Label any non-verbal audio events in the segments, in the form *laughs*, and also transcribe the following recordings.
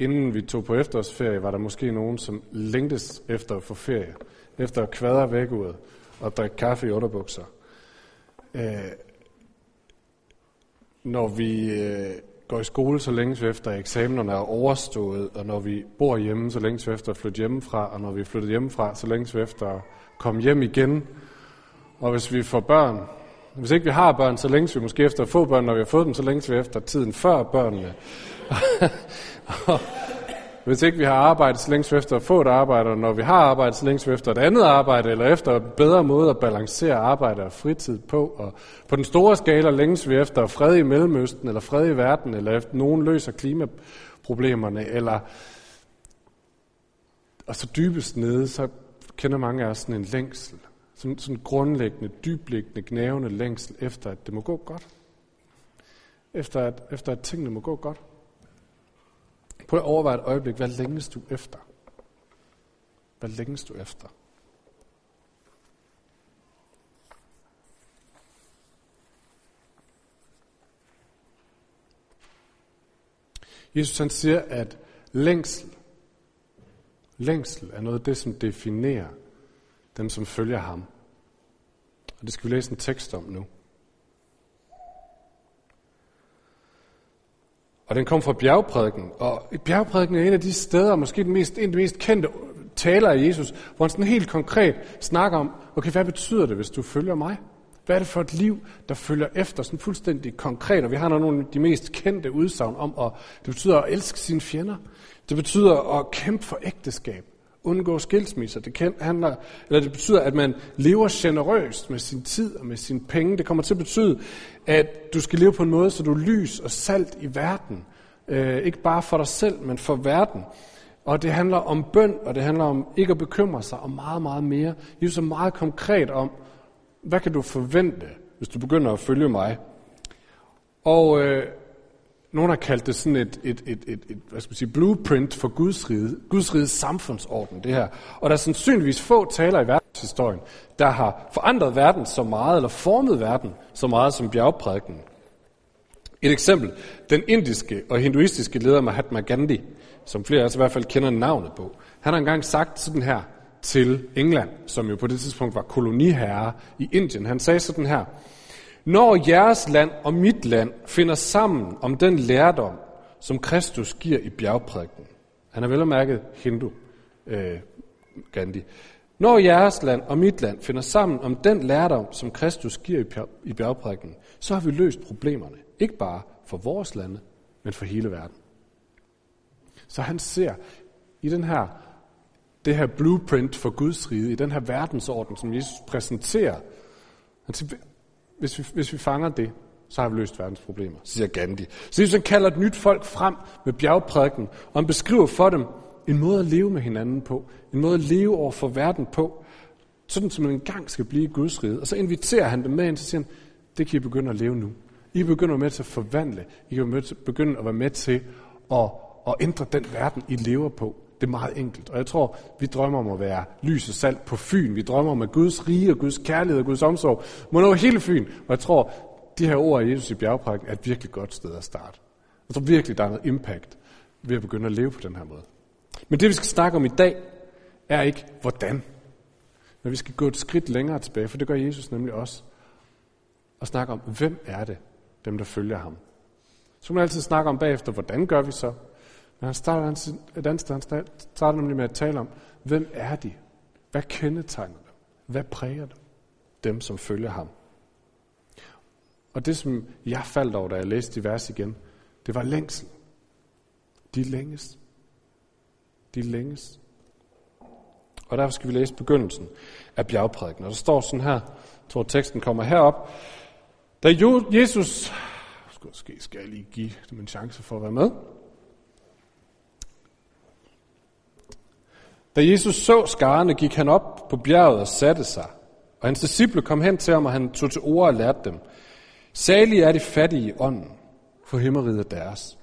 inden vi tog på efterårsferie, var der måske nogen, som længtes efter at få ferie, efter at kvadre væk ud og drikke kaffe i underbukser. Øh, når vi øh, går i skole, så længes vi efter, at eksamenerne er overstået, og når vi bor hjemme, så længes vi efter at flytte hjemmefra, og når vi er flyttet hjemmefra, så længes vi efter at komme hjem igen. Og hvis vi får børn, hvis ikke vi har børn, så længes vi måske efter at få børn. Når vi har fået dem, så længes vi efter tiden før børnene. *laughs* hvis ikke vi har arbejde, så længes vi efter at få et arbejde. Og når vi har arbejde, så længes vi efter et andet arbejde, eller efter en bedre måde at balancere arbejde og fritid på. Og på den store skala længes vi efter fred i Mellemøsten, eller fred i verden, eller efter nogen løser klimaproblemerne, eller og så dybest nede, så kender mange af os sådan en længsel sådan, sådan grundlæggende, dybliggende, gnævende længsel efter, at det må gå godt. Efter at, efter at tingene må gå godt. Prøv at overveje et øjeblik, hvad længes du efter? Hvad længes du efter? Jesus han siger, at længsel, længsel er noget af det, som definerer dem som følger ham. Og det skal vi læse en tekst om nu. Og den kom fra bjergprædiken. Og bjergprædiken er en af de steder, måske den mest, en af de mest kendte taler af Jesus, hvor han sådan helt konkret snakker om, okay, hvad betyder det, hvis du følger mig? Hvad er det for et liv, der følger efter sådan fuldstændig konkret? Og vi har nogle af de mest kendte udsagn om, at det betyder at elske sine fjender. Det betyder at kæmpe for ægteskab undgå skilsmisser. Det, kan, handler, eller det betyder, at man lever generøst med sin tid og med sine penge. Det kommer til at betyde, at du skal leve på en måde, så du er lys og salt i verden. Øh, ikke bare for dig selv, men for verden. Og det handler om bøn, og det handler om ikke at bekymre sig, og meget, meget mere. Jesus er meget konkret om, hvad kan du forvente, hvis du begynder at følge mig? Og øh, nogen har kaldt det sådan et, et, et, et, et hvad skal man sige, blueprint for Guds rige, Guds riges samfundsorden, det her. Og der er sandsynligvis få taler i verdenshistorien, der har forandret verden så meget, eller formet verden så meget som bjergprædiken. Et eksempel, den indiske og hinduistiske leder Mahatma Gandhi, som flere af os i hvert fald kender navnet på, han har engang sagt sådan her til England, som jo på det tidspunkt var koloniherre i Indien. Han sagde sådan her, når jeres land og mit land finder sammen om den lærdom, som Kristus giver i bjergprædiken. Han er vel og mærket hindu, øh, Gandhi. Når jeres land og mit land finder sammen om den lærdom, som Kristus giver i bjergprædiken, så har vi løst problemerne. Ikke bare for vores lande, men for hele verden. Så han ser i den her, det her blueprint for Guds rige, i den her verdensorden, som Jesus præsenterer, han siger, hvis vi, hvis vi fanger det, så har vi løst verdens problemer, siger Gandhi. Så Jesus kalder et nyt folk frem med bjergprædiken, og han beskriver for dem en måde at leve med hinanden på, en måde at leve over for verden på, sådan som man engang skal blive Guds rige. Og så inviterer han dem med ind, og siger han, det kan I begynde at leve nu. I begynder med til at forvandle. I kan begynde at være med til at, at ændre den verden, I lever på. Det er meget enkelt. Og jeg tror, vi drømmer om at være lys og salt på Fyn. Vi drømmer om, at Guds rige og Guds kærlighed og Guds omsorg må nå hele Fyn. Og jeg tror, de her ord af Jesus i bjergprækken er et virkelig godt sted at starte. Jeg tror virkelig, der er noget impact ved at begynde at leve på den her måde. Men det, vi skal snakke om i dag, er ikke hvordan. Men vi skal gå et skridt længere tilbage, for det gør Jesus nemlig også. Og snakke om, hvem er det, dem der følger ham. Så kan man altid snakke om bagefter, hvordan gør vi så? Men han starter et andet sted. Han starter nemlig med at tale om, hvem er de? Hvad kendetegner dem? Hvad præger dem? Dem, som følger ham. Og det, som jeg faldt over, da jeg læste de vers igen, det var længsel. De længes. De længes. Og derfor skal vi læse begyndelsen af bjergprædiken. Og der står sådan her, jeg tror teksten kommer herop. Da Jesus, måske skal jeg lige give dem en chance for at være med. Da Jesus så skarne, gik han op på bjerget og satte sig. Og hans disciple kom hen til ham, og han tog til ord og lærte dem. Salige er de fattige i ånden, for himmeriget er deres.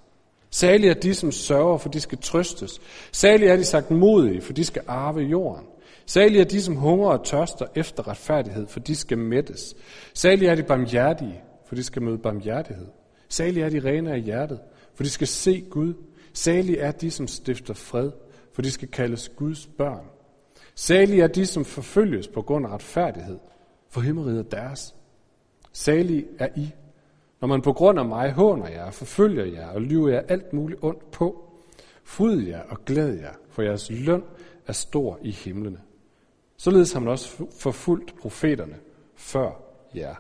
Salige er de, som sørger, for de skal trøstes. Salige er de sagt modige, for de skal arve jorden. Salige er de, som hungrer og tørster efter retfærdighed, for de skal mættes. Salige er de barmhjertige, for de skal møde barmhjertighed. Salige er de rene af hjertet, for de skal se Gud. Salige er de, som stifter fred, for de skal kaldes Guds børn. Salige er de, som forfølges på grund af retfærdighed, for himmeriget er deres. Salige er I, når man på grund af mig håner jer, forfølger jer og lyver jer alt muligt ondt på. Fryd jer og glæd jer, for jeres løn er stor i himlene. Således har man også forfulgt profeterne før jer.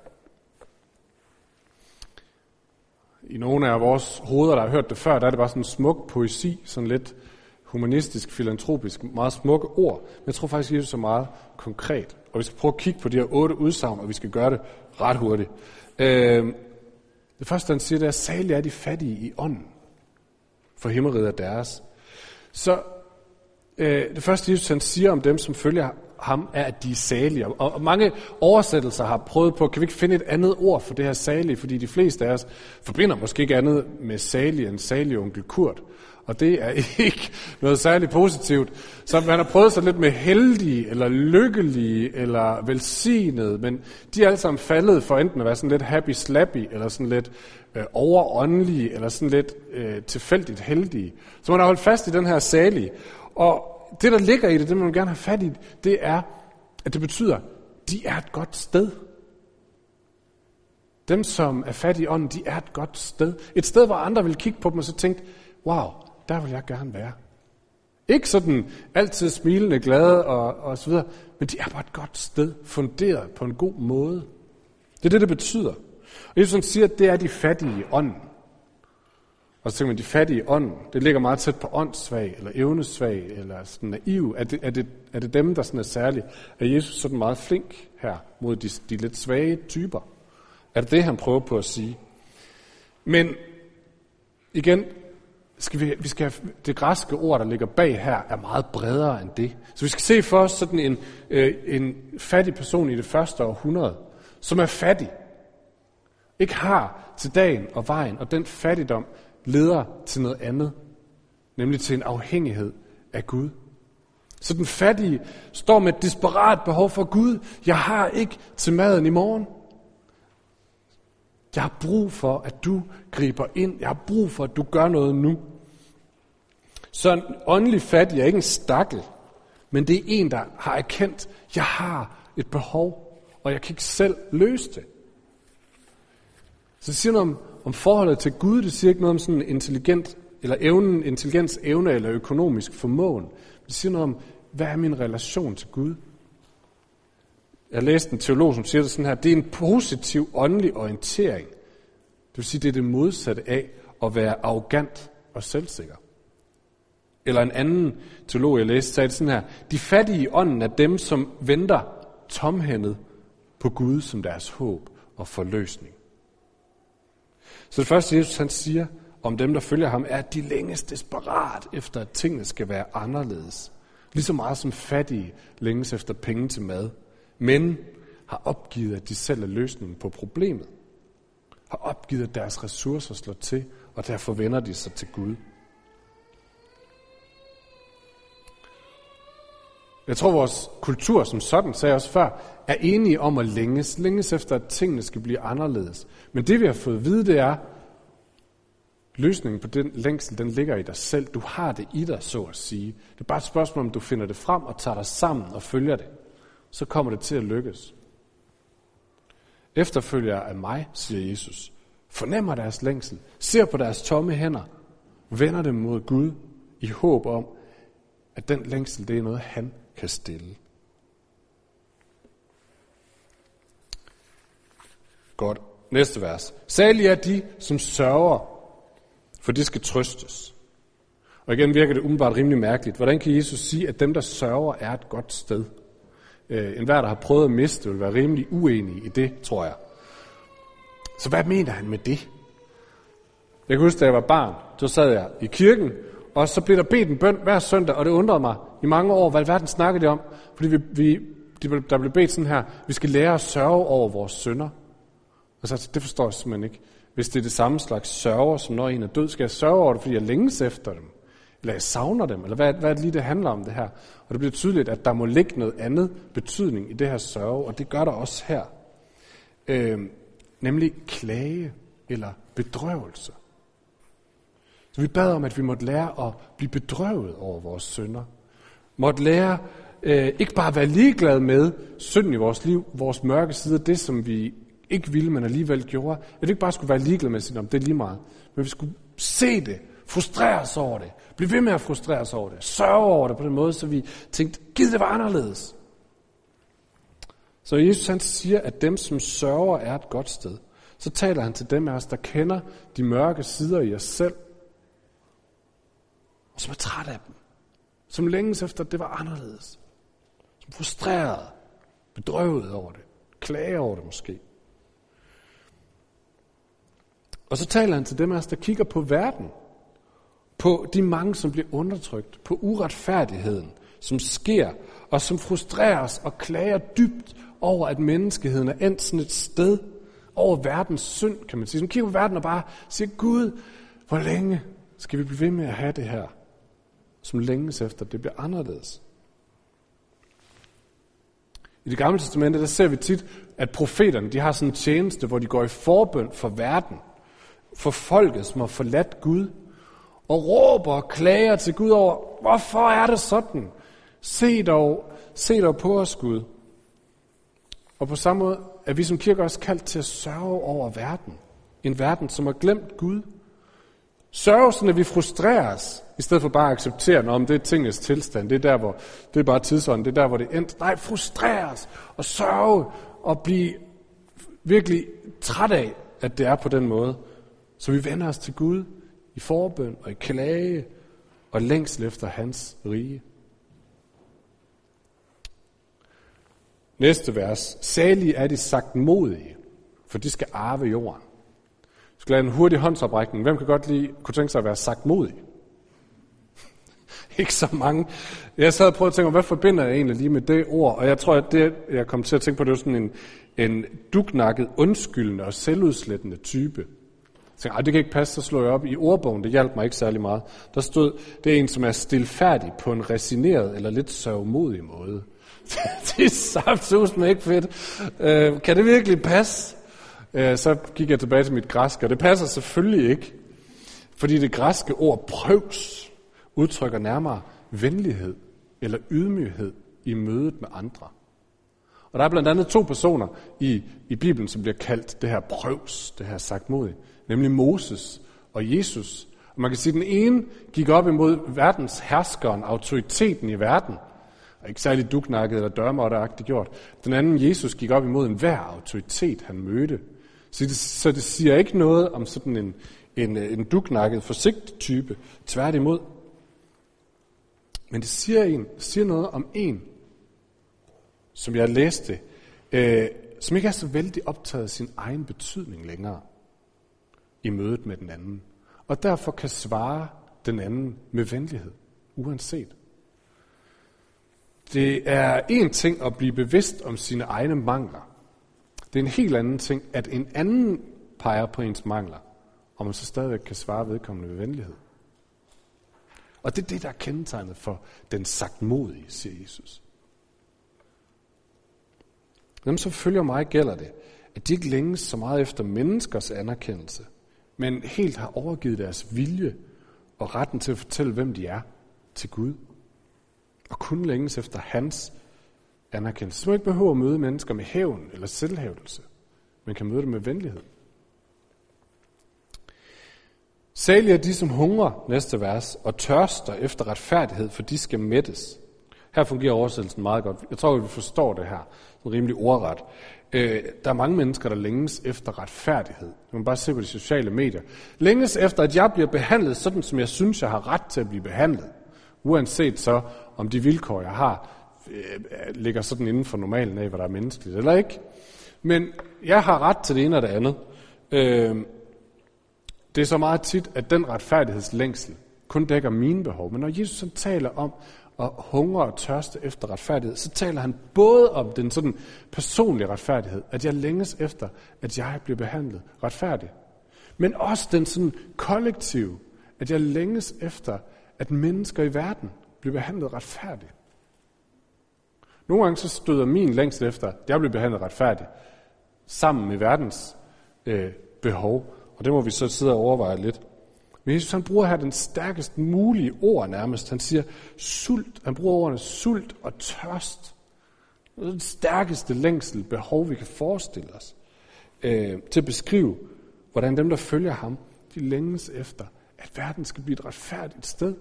I nogle af vores hoveder, der har hørt det før, der er det bare sådan en smuk poesi, sådan lidt humanistisk, filantropisk, meget smukke ord. Men jeg tror faktisk, at Jesus er meget konkret. Og vi skal prøve at kigge på de her otte udsagn, og vi skal gøre det ret hurtigt. Øh, det første, han siger, det er, særligt er de fattige i ånden, for himmeriget er deres. Så øh, det første, Jesus han siger om dem, som følger ham, er, at de er salige. Og, og mange oversættelser har prøvet på, kan vi ikke finde et andet ord for det her salige, fordi de fleste af os forbinder måske ikke andet med salige end salige onkel Kurt. Og det er *laughs* ikke noget særligt positivt. Så man har prøvet sig lidt med heldige, eller lykkelige, eller velsignede, men de er alle sammen faldet for enten at være sådan lidt happy-slappy, eller sådan lidt øh, overåndelige, eller sådan lidt øh, tilfældigt heldige. Så man har holdt fast i den her salige. Og det, der ligger i det, det man gerne have fat i, det er, at det betyder, de er et godt sted. Dem, som er fattige i ånden, de er et godt sted. Et sted, hvor andre vil kigge på dem og så tænke, wow, der vil jeg gerne være. Ikke sådan altid smilende, glade og, og så videre, men de er bare et godt sted, funderet på en god måde. Det er det, det betyder. Og Jesus siger, at det er de fattige i ånden. Og så tænker man, de fattige i ånden, det ligger meget tæt på åndssvag, eller evnesvag, eller sådan naiv. Er det, er det, er det dem, der sådan er særlige? Er Jesus sådan meget flink her mod de, de lidt svage typer? Er det det, han prøver på at sige? Men igen, skal vi, vi skal have, det græske ord, der ligger bag her, er meget bredere end det. Så vi skal se for os sådan en, øh, en fattig person i det første århundrede, som er fattig, ikke har til dagen og vejen, og den fattigdom leder til noget andet, nemlig til en afhængighed af Gud. Så den fattige står med et desperat behov for Gud. Jeg har ikke til maden i morgen. Jeg har brug for, at du griber ind. Jeg har brug for, at du gør noget nu. Så en åndelig fattig er ikke en stakkel, men det er en, der har erkendt, jeg har et behov, og jeg kan ikke selv løse det. Så det siger noget om, om forholdet til Gud, det siger ikke noget om sådan intelligent, eller evnen, intelligens, evne eller økonomisk formåen. Det siger noget om, hvad er min relation til Gud? Jeg læste en teolog, som siger det sådan her, det er en positiv åndelig orientering. Det vil sige, det er det modsatte af at være arrogant og selvsikker. Eller en anden teolog, jeg læste, sagde det sådan her, de fattige i ånden er dem, som venter tomhændet på Gud som deres håb og forløsning. Så det første, Jesus han siger om dem, der følger ham, er, at de længes desperat efter, at tingene skal være anderledes. Lige så meget som fattige længes efter penge til mad. Men har opgivet, at de selv er løsningen på problemet. Har opgivet, at deres ressourcer slår til, og derfor vender de sig til Gud. Jeg tror, vores kultur som sådan, sagde jeg også før, er enige om at længes. Længes efter, at tingene skal blive anderledes. Men det vi har fået at vide, det er, løsningen på den længsel, den ligger i dig selv. Du har det i dig, så at sige. Det er bare et spørgsmål, om du finder det frem og tager dig sammen og følger det. Så kommer det til at lykkes. Efterfølger af mig, siger Jesus, fornemmer deres længsel, ser på deres tomme hænder, vender dem mod Gud i håb om, at den længsel, det er noget, han kan stille. Godt. Næste vers. Særlig er de, som sørger, for de skal trøstes. Og igen virker det umiddelbart rimelig mærkeligt. Hvordan kan Jesus sige, at dem, der sørger, er et godt sted? Øh, en hver, der har prøvet at miste, vil være rimelig uenig i det, tror jeg. Så hvad mener han med det? Jeg kan huske, da jeg var barn, så sad jeg i kirken, og så blev der bedt en bøn hver søndag, og det undrede mig i mange år, hvad verden snakkede det om. Fordi vi, vi, der blev bedt sådan her, vi skal lære at sørge over vores sønder. Og så det forstår jeg simpelthen ikke. Hvis det er det samme slags sørger, som når en er død, skal jeg sørge over det, fordi jeg længes efter dem? Eller jeg savner dem? Eller hvad, hvad er det lige, det handler om det her? Og det bliver tydeligt, at der må ligge noget andet betydning i det her sørge, og det gør der også her. Øh, nemlig klage eller bedrøvelse. Så vi bad om, at vi måtte lære at blive bedrøvet over vores synder. Måtte lære øh, ikke bare at være ligeglade med synden i vores liv, vores mørke sider, det som vi ikke ville, men alligevel gjorde. At vi ikke bare skulle være ligeglade med om det er lige meget. Men vi skulle se det, frustrere os over det, blive ved med at frustrere os over det, sørge over det på den måde, så vi tænkte, giv det var anderledes. Så Jesus han siger, at dem, som sørger, er et godt sted. Så taler han til dem af os, der kender de mørke sider i os selv, og som er træt af dem. Som længes efter, at det var anderledes. Som frustreret, bedrøvet over det, klager over det måske. Og så taler han til dem af os, der kigger på verden, på de mange, som bliver undertrykt, på uretfærdigheden, som sker, og som frustreres og klager dybt over, at menneskeheden er endt sådan et sted, over verdens synd, kan man sige. Som kigger på verden og bare siger, Gud, hvor længe skal vi blive ved med at have det her, som længes efter, det bliver anderledes. I det gamle testamente, der ser vi tit, at profeterne, de har sådan en tjeneste, hvor de går i forbøn for verden, for folket, som har forladt Gud, og råber og klager til Gud over, hvorfor er det sådan? Se dog, se dog på os, Gud. Og på samme måde er vi som kirke også kaldt til at sørge over verden. En verden, som har glemt Gud. Sørge sådan, at vi frustreres, i stedet for bare at acceptere, om det er tingens tilstand, det er der, hvor det er bare tidsånden, det er der, hvor det endte. Nej, frustreres og sørge og blive virkelig træt af, at det er på den måde. Så vi vender os til Gud i forbøn og i klage og længsel efter hans rige. Næste vers. Salige er de sagt modige, for de skal arve jorden. Jeg skal have en hurtig håndsoprækning. Hvem kan godt lige kunne tænke sig at være sagt modig? *laughs* ikke så mange. Jeg sad og prøvede at tænke, hvad forbinder jeg egentlig lige med det ord? Og jeg tror, at det, jeg kom til at tænke på, det var sådan en, en duknakket, undskyldende og selvudslættende type. Jeg tænkte, det kan ikke passe, så slår jeg op i ordbogen. Det hjalp mig ikke særlig meget. Der stod, det er en, som er stilfærdig på en resineret eller lidt sørgmodig måde. *laughs* det er saftsus med ikke fedt. Øh, kan det virkelig passe? Øh, så gik jeg tilbage til mit græske, og det passer selvfølgelig ikke. Fordi det græske ord prøvs udtrykker nærmere venlighed eller ydmyghed i mødet med andre. Og der er blandt andet to personer i, i Bibelen, som bliver kaldt det her prøvs, det her sagt mod, nemlig Moses og Jesus. Og man kan sige, at den ene gik op imod verdens herskeren, autoriteten i verden, og ikke særlig duknakket eller dørmåtteagtigt gjort. Den anden, Jesus, gik op imod enhver autoritet, han mødte. Så det, så det siger ikke noget om sådan en, en, en duknakket, forsigtig type. Tværtimod. Men det siger, en, siger noget om en, som jeg læste, øh, som ikke er så vældig optaget af sin egen betydning længere i mødet med den anden. Og derfor kan svare den anden med venlighed, uanset. Det er en ting at blive bevidst om sine egne mangler. Det er en helt anden ting, at en anden peger på ens mangler, og man så stadigvæk kan svare vedkommende med venlighed. Og det er det, der er kendetegnet for den sagtmodige, siger Jesus. Dem, som følger mig, gælder det, at de ikke længes så meget efter menneskers anerkendelse, men helt har overgivet deres vilje og retten til at fortælle, hvem de er, til Gud og kun længes efter hans anerkendelse. Så må ikke behøver at møde mennesker med hævn eller selvhævdelse, men kan møde dem med venlighed. Særligt er de, som hungrer, næste vers, og tørster efter retfærdighed, for de skal mættes. Her fungerer oversættelsen meget godt. Jeg tror, vi forstår det her. Sådan rimelig ordret. Øh, der er mange mennesker, der længes efter retfærdighed. Man kan bare se på de sociale medier. Længes efter, at jeg bliver behandlet sådan, som jeg synes, jeg har ret til at blive behandlet. Uanset så, om de vilkår, jeg har, øh, ligger sådan inden for normalen af, hvad der er menneskeligt eller ikke. Men jeg har ret til det ene og det andet. Øh, det er så meget tit, at den retfærdighedslængsel kun dækker mine behov. Men når Jesus så taler om og hungrer og tørste efter retfærdighed, så taler han både om den sådan personlige retfærdighed, at jeg længes efter, at jeg bliver behandlet retfærdigt. Men også den sådan kollektive, at jeg længes efter, at mennesker i verden bliver behandlet retfærdigt. Nogle gange så støder min længsel efter, at jeg bliver behandlet retfærdigt, sammen med verdens øh, behov. Og det må vi så sidde og overveje lidt. Men Jesus han bruger her den stærkest mulige ord nærmest. Han siger sult. Han bruger ordene sult og tørst. Det er den stærkeste længsel, behov, vi kan forestille os. Øh, til at beskrive, hvordan dem, der følger ham, de længes efter, at verden skal blive et retfærdigt sted.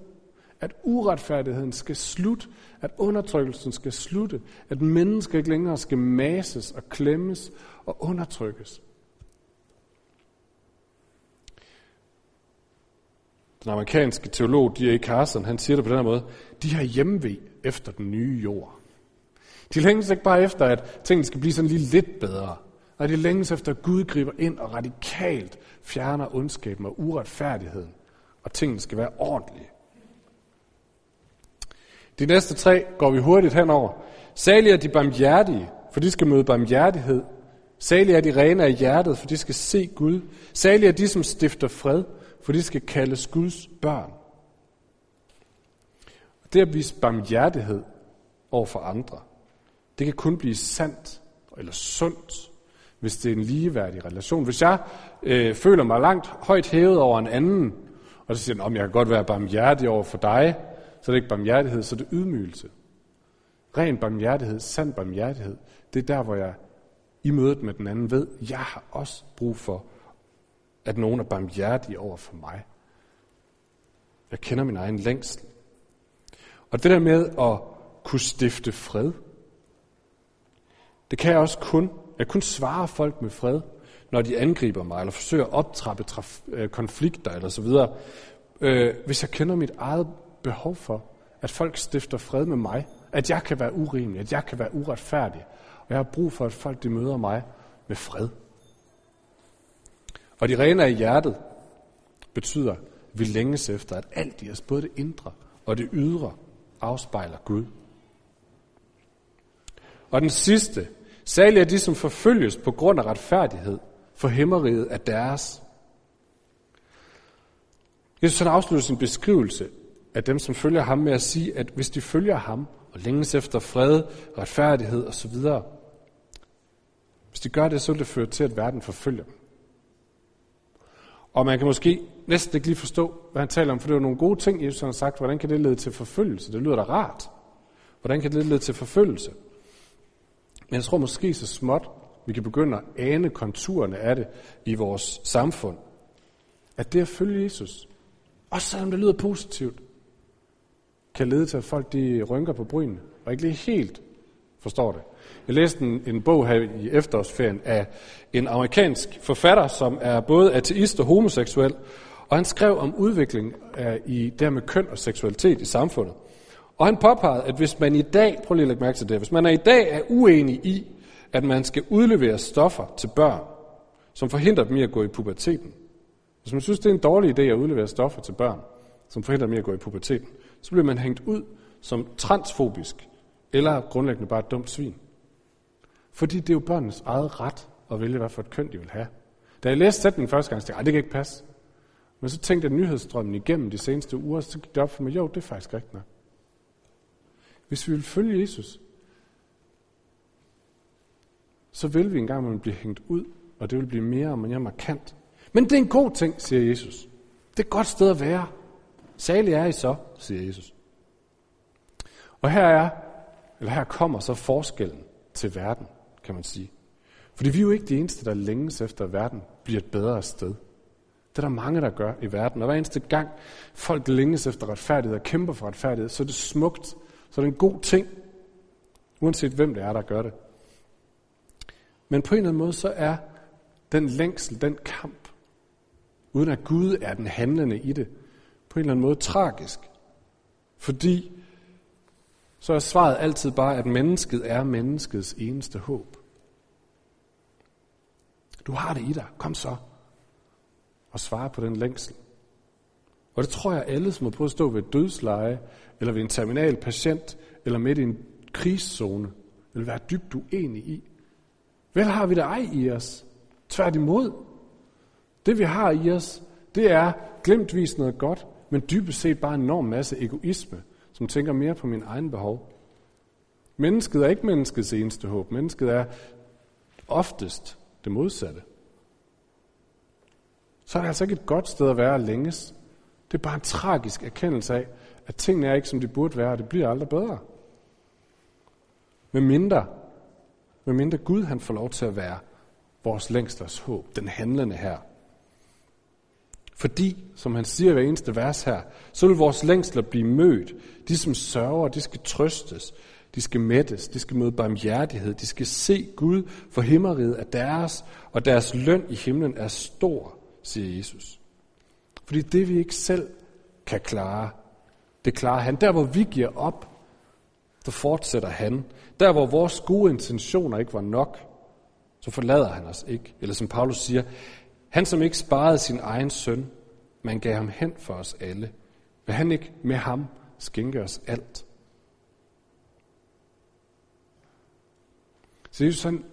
At uretfærdigheden skal slutte. At undertrykkelsen skal slutte. At mennesker ikke længere skal mases og klemmes og undertrykkes. Den amerikanske teolog D.A. Carson, han siger det på den her måde, de har hjemve efter den nye jord. De længes ikke bare efter, at tingene skal blive sådan lige lidt bedre. Nej, de længes efter, at Gud griber ind og radikalt fjerner ondskaben og uretfærdigheden, og tingene skal være ordentlige. De næste tre går vi hurtigt henover. Særligt er de barmhjertige, for de skal møde barmhjertighed. Særligt er de rene af hjertet, for de skal se Gud. Særligt er de, som stifter fred, for de skal kaldes Guds børn. Det at vise barmhjertighed over for andre, det kan kun blive sandt eller sundt, hvis det er en ligeværdig relation. Hvis jeg øh, føler mig langt højt hævet over en anden, og så siger jeg, jeg kan godt være barmhjertig over for dig, så er det ikke barmhjertighed, så er det ydmygelse. Ren barmhjertighed, sand barmhjertighed, det er der, hvor jeg i mødet med den anden ved, jeg har også brug for at nogen er barmhjertig over for mig. Jeg kender min egen længsel. Og det der med at kunne stifte fred, det kan jeg også kun. Jeg kun svare folk med fred, når de angriber mig, eller forsøger at optrappe traf- øh, konflikter, eller så videre. Øh, hvis jeg kender mit eget behov for, at folk stifter fred med mig, at jeg kan være urimelig, at jeg kan være uretfærdig, og jeg har brug for, at folk de møder mig med fred. Og de rene af hjertet betyder, at vi længes efter, at alt i os, både det indre og det ydre, afspejler Gud. Og den sidste, særligt er de, som forfølges på grund af retfærdighed, for himmeriget er deres. Jesus han afslutter sin beskrivelse af dem, som følger ham med at sige, at hvis de følger ham og længes efter fred, retfærdighed osv., hvis de gør det, så vil det føre til, at verden forfølger dem. Og man kan måske næsten ikke lige forstå, hvad han taler om, for det er jo nogle gode ting, Jesus har sagt. Hvordan kan det lede til forfølgelse? Det lyder da rart. Hvordan kan det lede til forfølgelse? Men jeg tror måske så småt, vi kan begynde at ane konturerne af det i vores samfund. At det at følge Jesus, også selvom det lyder positivt, kan lede til, at folk de rynker på brynene, og ikke lige helt forstår det. Jeg læste en, en bog her i efterårsferien af en amerikansk forfatter, som er både ateist og homoseksuel, og han skrev om udviklingen af, i det med køn og seksualitet i samfundet. Og han påpegede, at hvis man i dag, prøv lige at lægge mærke til det, hvis man er i dag er uenig i, at man skal udlevere stoffer til børn, som forhindrer dem i at gå i puberteten. Hvis man synes, det er en dårlig idé at udlevere stoffer til børn, som forhindrer dem i at gå i puberteten, så bliver man hængt ud som transfobisk, eller grundlæggende bare et dumt svin. Fordi det er jo børnenes eget ret at vælge, hvad for et køn de vil have. Da jeg læste sætningen første gang, så tænkte jeg, det kan ikke passe. Men så tænkte jeg nyhedsstrømmen igennem de seneste uger, så gik det op for mig, jo, det er faktisk rigtigt nok. Hvis vi vil følge Jesus, så vil vi engang blive hængt ud, og det vil blive mere og mere markant. Men det er en god ting, siger Jesus. Det er et godt sted at være. Særlig er I så, siger Jesus. Og her er, eller her kommer så forskellen til verden kan man sige. Fordi vi er jo ikke de eneste, der længes efter, at verden bliver et bedre sted. Det er der mange, der gør i verden. Og hver eneste gang folk længes efter retfærdighed og kæmper for retfærdighed, så er det smukt. Så er det en god ting. Uanset hvem det er, der gør det. Men på en eller anden måde, så er den længsel, den kamp, uden at Gud er den handlende i det, på en eller anden måde tragisk. Fordi så er svaret altid bare, at mennesket er menneskets eneste håb. Du har det i dig. Kom så. Og svare på den længsel. Og det tror jeg alle, som har prøvet at stå ved et dødsleje, eller ved en terminal patient, eller midt i en krigszone, vil være dybt uenig i. Vel har vi det ej i os. Tværtimod. Det vi har i os, det er glemtvis noget godt, men dybest set bare en enorm masse egoisme, som tænker mere på min egen behov. Mennesket er ikke menneskets eneste håb. Mennesket er oftest det modsatte. Så er det altså ikke et godt sted at være længes Det er bare en tragisk erkendelse af, at tingene er ikke, som de burde være, og det bliver aldrig bedre. Med mindre, med mindre Gud han får lov til at være vores længsters håb, den handlende her. Fordi, som han siger i hver eneste vers her, så vil vores længsler blive mødt. De, som sørger, de skal trøstes. De skal mættes. De skal møde barmhjertighed. De skal se Gud for himmeriget er deres, og deres løn i himlen er stor, siger Jesus. Fordi det, vi ikke selv kan klare, det klarer han. Der, hvor vi giver op, der fortsætter han. Der, hvor vores gode intentioner ikke var nok, så forlader han os ikke. Eller som Paulus siger, han som ikke sparede sin egen søn, men gav ham hen for os alle, vil han ikke med ham skænke os alt. Så Jesus han,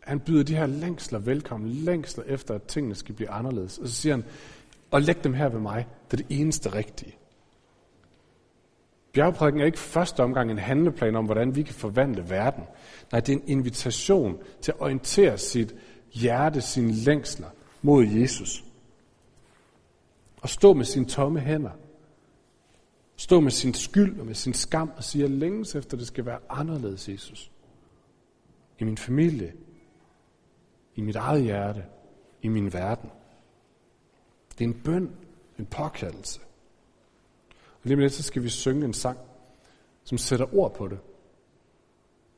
han byder de her længsler velkommen, længsler efter, at tingene skal blive anderledes. Og så siger han, og læg dem her ved mig, det er det eneste rigtige. Bjergprædiken er ikke første omgang en handleplan om, hvordan vi kan forvandle verden. Nej, det er en invitation til at orientere sit hjerte, sine længsler mod Jesus. Og stå med sine tomme hænder. Stå med sin skyld og med sin skam og sige, at længes efter, det skal være anderledes, Jesus. I min familie, i mit eget hjerte, i min verden. Det er en bøn, en påkaldelse. Og lige med det, så skal vi synge en sang, som sætter ord på det.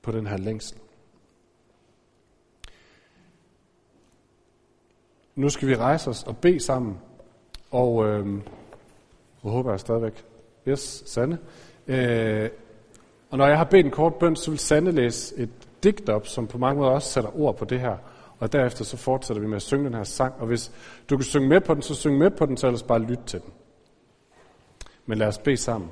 På den her længsel. Nu skal vi rejse os og bede sammen. Og øh, jeg håber jeg stadigvæk. Yes, Sande. Øh, og når jeg har bedt en kort bøn, så vil Sande læse et digt op, som på mange måder også sætter ord på det her. Og derefter så fortsætter vi med at synge den her sang. Og hvis du kan synge med på den, så syng med på den, så ellers bare lyt til den. Men lad os bede sammen.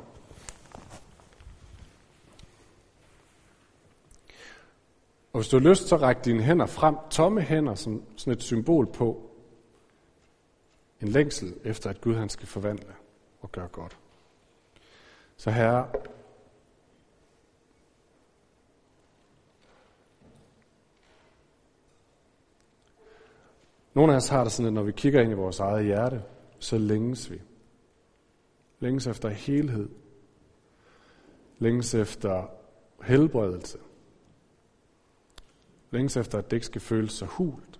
Og hvis du har lyst, så ræk dine hænder frem, tomme hænder, som sådan et symbol på en længsel efter, at Gud han skal forvandle og gøre godt. Så herre, Nogle af os har det sådan, at når vi kigger ind i vores eget hjerte, så længes vi. Længes efter helhed. Længes efter helbredelse. Længes efter, at det ikke skal føles så hult.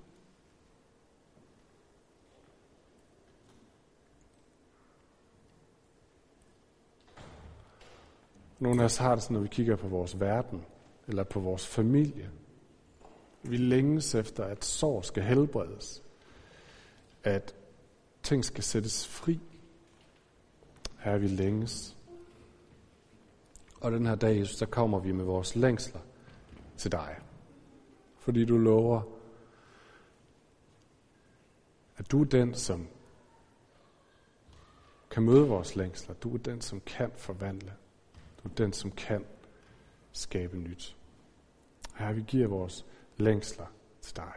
Nogle af os har det sådan, når vi kigger på vores verden, eller på vores familie. Vi længes efter, at sår skal helbredes. At ting skal sættes fri. Her vi længes. Og den her dag, Jesus, der kommer vi med vores længsler til dig. Fordi du lover, at du er den, som kan møde vores længsler. Du er den, som kan forvandle. Du er den, som kan skabe nyt. Her vi giver vores længsler til dig.